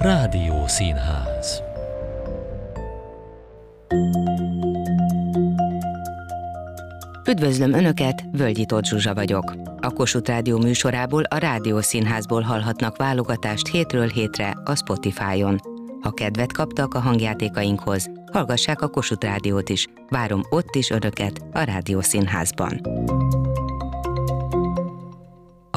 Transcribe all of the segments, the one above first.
Rádió Színház Üdvözlöm Önöket, Völgyi Tóth Zsuzsa vagyok. A Kossuth Rádió műsorából a Rádió Színházból hallhatnak válogatást hétről hétre a Spotify-on. Ha kedvet kaptak a hangjátékainkhoz, hallgassák a Kossuth Rádiót is. Várom ott is Önöket a Rádió Színházban.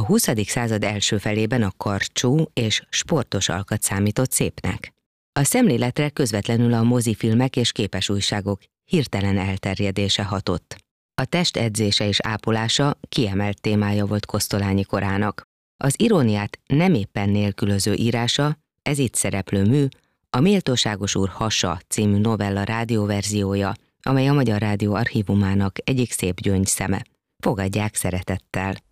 A 20. század első felében a karcsú és sportos alkat számított szépnek. A szemléletre közvetlenül a mozifilmek és képesújságok hirtelen elterjedése hatott. A test edzése és ápolása kiemelt témája volt Kosztolányi korának. Az iróniát nem éppen nélkülöző írása, ez itt szereplő mű, a Méltóságos úr Hasa című novella rádióverziója, amely a Magyar Rádió archívumának egyik szép gyöngyszeme. Fogadják szeretettel!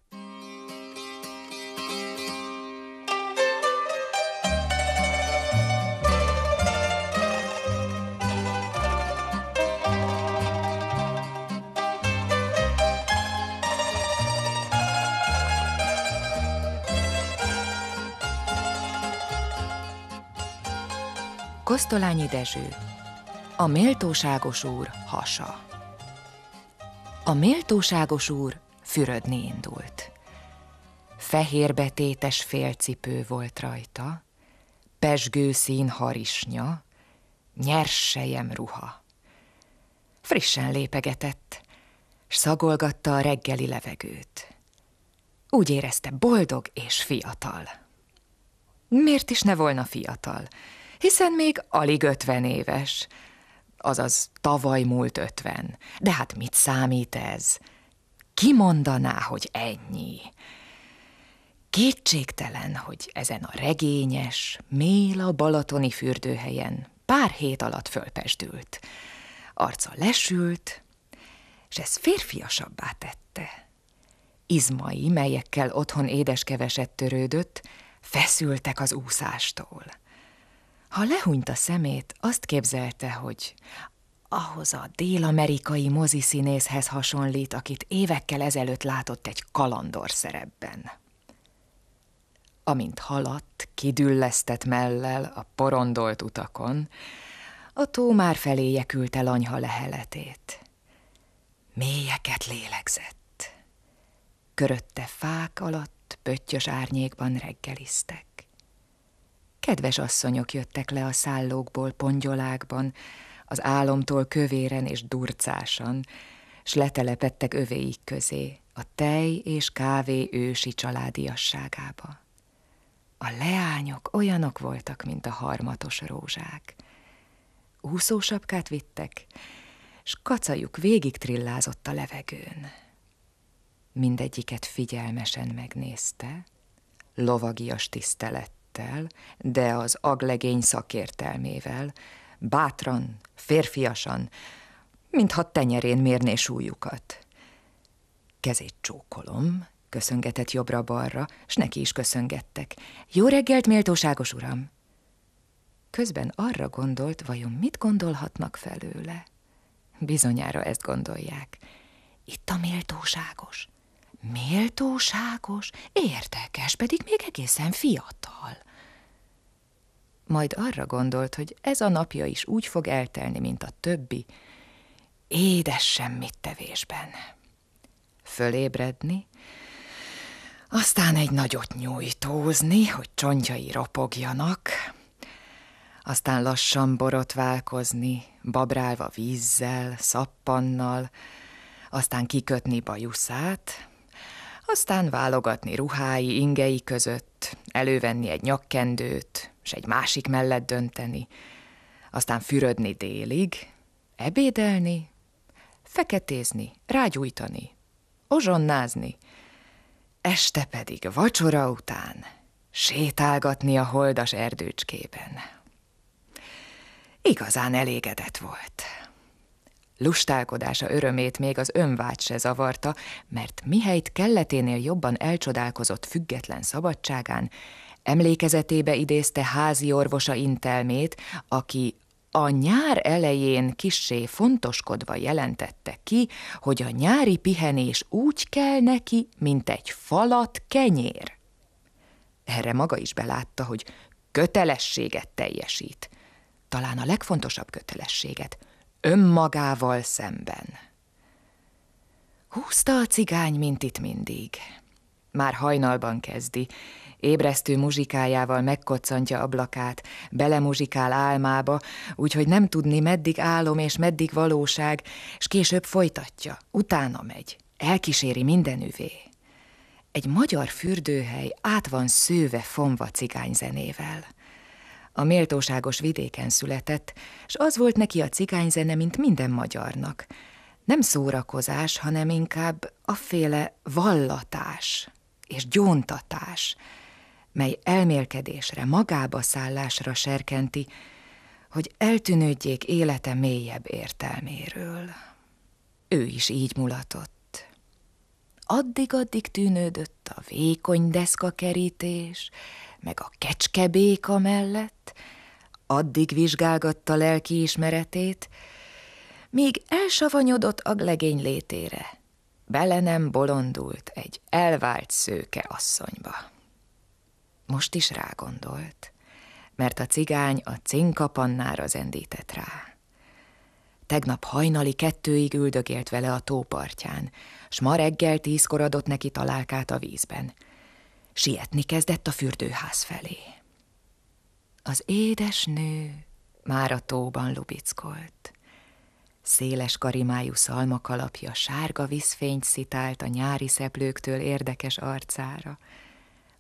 Kosztolányi Dezső A méltóságos úr hasa A méltóságos úr fürödni indult. Fehér betétes félcipő volt rajta, pesgő szín harisnya, nyers ruha. Frissen lépegetett, s szagolgatta a reggeli levegőt. Úgy érezte boldog és fiatal. Miért is ne volna fiatal? Hiszen még alig ötven éves, azaz tavaly múlt ötven. De hát mit számít ez? Ki mondaná, hogy ennyi? Kétségtelen, hogy ezen a regényes, méla balatoni fürdőhelyen pár hét alatt fölpesdült. Arca lesült, és ez férfiasabbá tette. Izmai, melyekkel otthon édeskeveset törődött, feszültek az úszástól. Ha lehúnyt a szemét, azt képzelte, hogy ahhoz a dél-amerikai moziszínészhez hasonlít, akit évekkel ezelőtt látott egy kalandor szerepben. Amint haladt, kidüllesztett mellel a porondolt utakon, a tó már feléje küldte lanyha leheletét. Mélyeket lélegzett. Körötte fák alatt, pöttyös árnyékban reggeliztek. Kedves asszonyok jöttek le a szállókból pongyolákban, az álomtól kövéren és durcásan, s letelepettek övéik közé, a tej és kávé ősi családiasságába. A leányok olyanok voltak, mint a harmatos rózsák. Úszósapkát vittek, s kacajuk végig trillázott a levegőn. Mindegyiket figyelmesen megnézte, lovagias tisztelet tisztelettel, de az aglegény szakértelmével, bátran, férfiasan, mintha tenyerén mérné súlyukat. Kezét csókolom, köszöngetett jobbra-balra, s neki is köszöngettek. Jó reggelt, méltóságos uram! Közben arra gondolt, vajon mit gondolhatnak felőle. Bizonyára ezt gondolják. Itt a méltóságos. Méltóságos, érdekes, pedig még egészen fiatal. Majd arra gondolt, hogy ez a napja is úgy fog eltelni, mint a többi, édes semmit tevésben. Fölébredni, aztán egy nagyot nyújtózni, hogy csontjai ropogjanak, aztán lassan borotválkozni, babrálva vízzel, szappannal, aztán kikötni bajuszát, aztán válogatni ruhái, ingei között, elővenni egy nyakkendőt, és egy másik mellett dönteni, aztán fürödni délig, ebédelni, feketézni, rágyújtani, ozsonnázni, este pedig vacsora után sétálgatni a holdas erdőcskében. Igazán elégedett volt. Lustálkodása örömét még az önvágy se zavarta, mert mihelyt kelleténél jobban elcsodálkozott független szabadságán, emlékezetébe idézte házi orvosa intelmét, aki a nyár elején kissé fontoskodva jelentette ki, hogy a nyári pihenés úgy kell neki, mint egy falat kenyér. Erre maga is belátta, hogy kötelességet teljesít. Talán a legfontosabb kötelességet. Önmagával szemben. Húzta a cigány, mint itt mindig. Már hajnalban kezdi, ébresztő muzsikájával megkoccantja ablakát, belemuzsikál álmába, úgyhogy nem tudni, meddig álom és meddig valóság, és később folytatja, utána megy, elkíséri mindenüvé. Egy magyar fürdőhely át van szőve fonva cigányzenével. A méltóságos vidéken született, és az volt neki a cigányzene, mint minden magyarnak. Nem szórakozás, hanem inkább féle vallatás és gyóntatás, mely elmélkedésre, magába szállásra serkenti, hogy eltűnődjék élete mélyebb értelméről. Ő is így mulatott. Addig-addig tűnődött a vékony deszka kerítés, meg a kecskebéka mellett, addig vizsgálgatta lelki ismeretét, míg elsavanyodott aglegény létére, bele nem bolondult egy elvált szőke asszonyba. Most is rágondolt, mert a cigány a cinkapannára zendített rá. Tegnap hajnali kettőig üldögélt vele a tópartján, s ma reggel tízkor adott neki találkát a vízben. Sietni kezdett a fürdőház felé. Az édes nő már a tóban lubickolt. Széles karimájú szalmakalapja sárga vízfényt szitált a nyári szeplőktől érdekes arcára –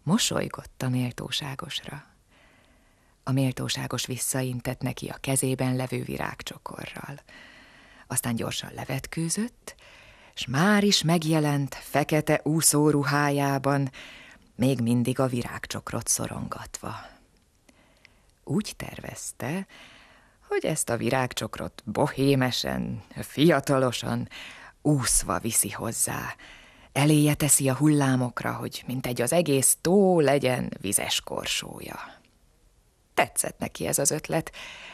Mosolygott a méltóságosra. A méltóságos visszaintett neki a kezében levő virágcsokorral. Aztán gyorsan levetkőzött, s már is megjelent fekete úszóruhájában, még mindig a virágcsokrot szorongatva. Úgy tervezte, hogy ezt a virágcsokrot bohémesen, fiatalosan, úszva viszi hozzá, Eléje teszi a hullámokra, hogy mint egy az egész tó legyen vizes korsója. Tetszett neki ez az ötlet,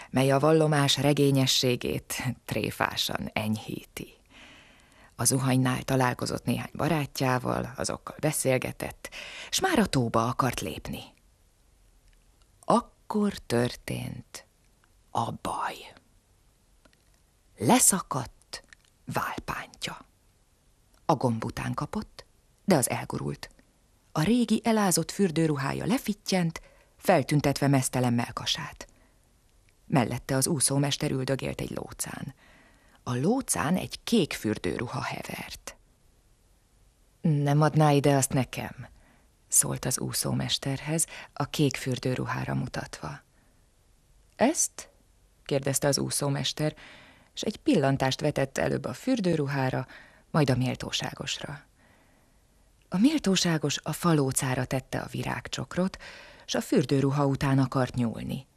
mely a vallomás regényességét tréfásan enyhíti. A zuhanynál találkozott néhány barátjával, azokkal beszélgetett, s már a tóba akart lépni. Akkor történt a baj. Leszakadt válpántja. A gomb után kapott, de az elgurult. A régi elázott fürdőruhája lefittyent, feltüntetve mesztelen melkasát. Mellette az úszómester üldögélt egy lócán. A lócán egy kék fürdőruha hevert. Nem adná ide azt nekem? Szólt az úszómesterhez, a kék fürdőruhára mutatva. Ezt? kérdezte az úszómester, és egy pillantást vetett előbb a fürdőruhára, majd a méltóságosra. A méltóságos a falócára tette a virágcsokrot, s a fürdőruha után akart nyúlni.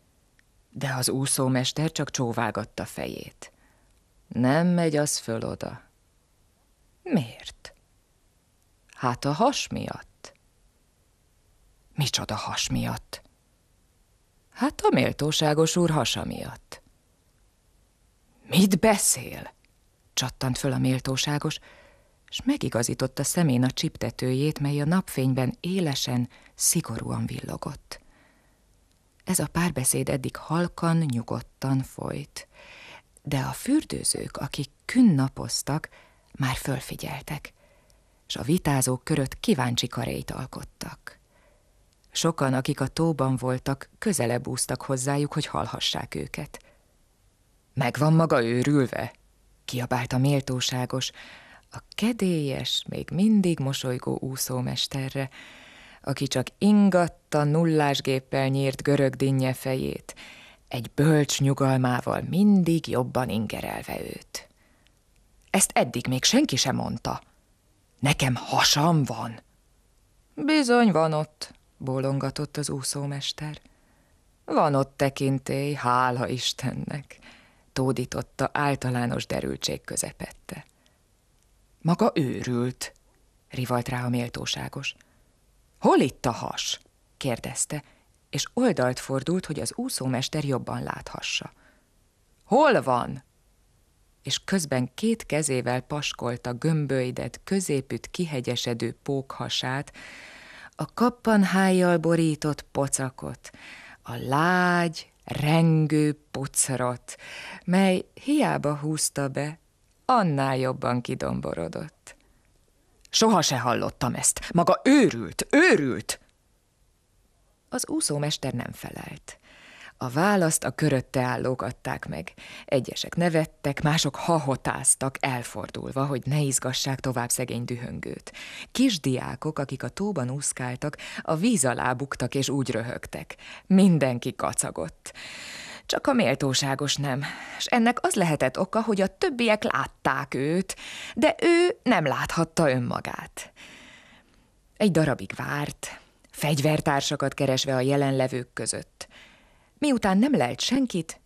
De az úszómester csak csóvágatta fejét. Nem megy az föl oda. Miért? Hát a has miatt. Micsoda has miatt? Hát a méltóságos úr hasa miatt. Mit beszél? csattant föl a méltóságos, s megigazította szemén a csiptetőjét, mely a napfényben élesen, szigorúan villogott. Ez a párbeszéd eddig halkan, nyugodtan folyt, de a fürdőzők, akik künnapoztak, már fölfigyeltek, s a vitázók körött kíváncsi karét alkottak. Sokan, akik a tóban voltak, közelebb úztak hozzájuk, hogy hallhassák őket. Megvan maga őrülve? kiabált a méltóságos, a kedélyes, még mindig mosolygó úszómesterre, aki csak ingatta nullásgéppel nyírt görög dinnye fejét, egy bölcs nyugalmával mindig jobban ingerelve őt. Ezt eddig még senki sem mondta. Nekem hasam van. Bizony van ott, bólongatott az úszómester. Van ott tekintély, hála Istennek tódította általános derültség közepette. Maga őrült, rivalt rá a méltóságos. Hol itt a has? kérdezte, és oldalt fordult, hogy az úszómester jobban láthassa. Hol van? És közben két kezével paskolta gömbölydett, középütt kihegyesedő pókhasát, a kappanhájjal borított pocakot, a lágy, rengő pucrot, mely hiába húzta be, annál jobban kidomborodott. Soha se hallottam ezt. Maga őrült, őrült! Az úszómester nem felelt. A választ a körötte állók adták meg. Egyesek nevettek, mások hahotáztak, elfordulva, hogy ne izgassák tovább szegény dühöngőt. Kisdiákok, akik a tóban úszkáltak, a víz alá buktak és úgy röhögtek. Mindenki kacagott. Csak a méltóságos nem, és ennek az lehetett oka, hogy a többiek látták őt, de ő nem láthatta önmagát. Egy darabig várt, fegyvertársakat keresve a jelenlevők között. Miután nem lelt senkit,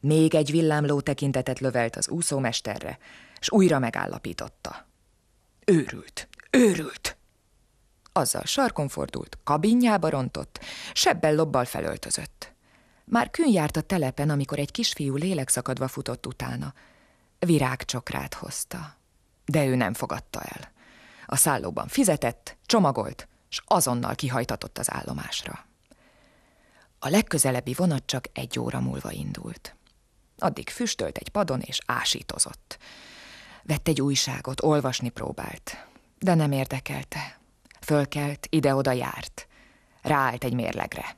még egy villámló tekintetet lövelt az úszómesterre, és újra megállapította. Őrült, őrült! Azzal sarkon fordult, kabinjába rontott, sebbel lobbal felöltözött. Már kün járt a telepen, amikor egy kisfiú lélekszakadva futott utána. Virágcsokrát hozta, de ő nem fogadta el. A szállóban fizetett, csomagolt, és azonnal kihajtatott az állomásra. A legközelebbi vonat csak egy óra múlva indult. Addig füstölt egy padon és ásítozott. Vett egy újságot, olvasni próbált, de nem érdekelte. Fölkelt, ide-oda járt. Ráállt egy mérlegre.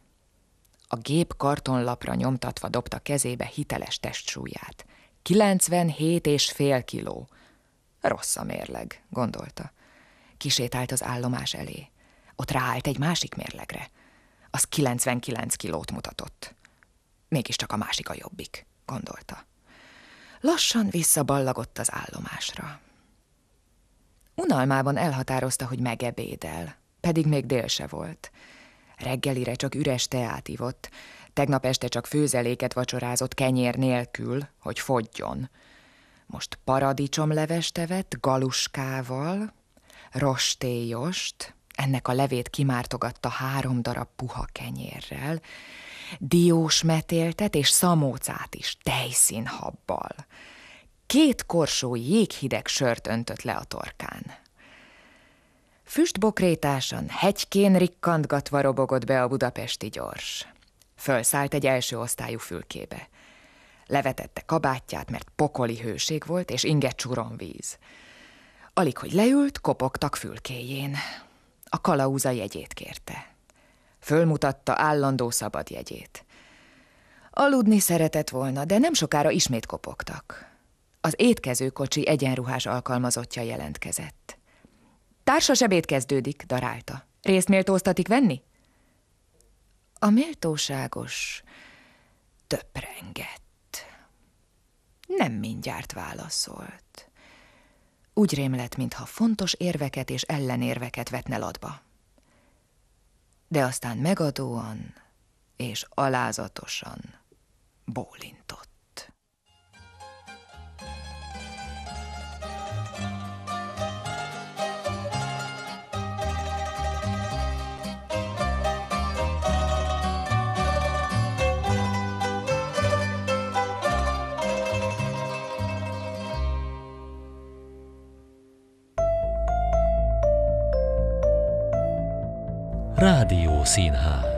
A gép kartonlapra nyomtatva dobta kezébe hiteles testsúlyát. 97 és fél kiló. Rossz a mérleg, gondolta. Kisétált az állomás elé. Ott ráállt egy másik mérlegre. Az 99 kilót mutatott. Mégiscsak a másik a jobbik, gondolta. Lassan visszaballagott az állomásra. Unalmában elhatározta, hogy megebédel, pedig még dél se volt. Reggelire csak üres teát ivott, tegnap este csak főzeléket vacsorázott kenyér nélkül, hogy fogjon. Most paradicsomlevest evett galuskával, rostéjost, ennek a levét kimártogatta három darab puha kenyérrel, diós metéltet és szamócát is tejszínhabbal. Két korsó jéghideg sört öntött le a torkán. Füstbokrétásan, hegykén rikkantgatva robogott be a budapesti gyors. Fölszállt egy első osztályú fülkébe. Levetette kabátját, mert pokoli hőség volt, és inget víz. Alig, hogy leült, kopogtak fülkéjén. A kalauza jegyét kérte. Fölmutatta állandó szabad jegyét. Aludni szeretett volna, de nem sokára ismét kopogtak. Az étkezőkocsi egyenruhás alkalmazottja jelentkezett. Társas ebéd kezdődik, darálta. Részt méltóztatik venni? A méltóságos töprengett. Nem mindjárt válaszolt. Úgy rémlett, mintha fontos érveket és ellenérveket vetne ladba. De aztán megadóan és alázatosan bólintott. Rádió Színház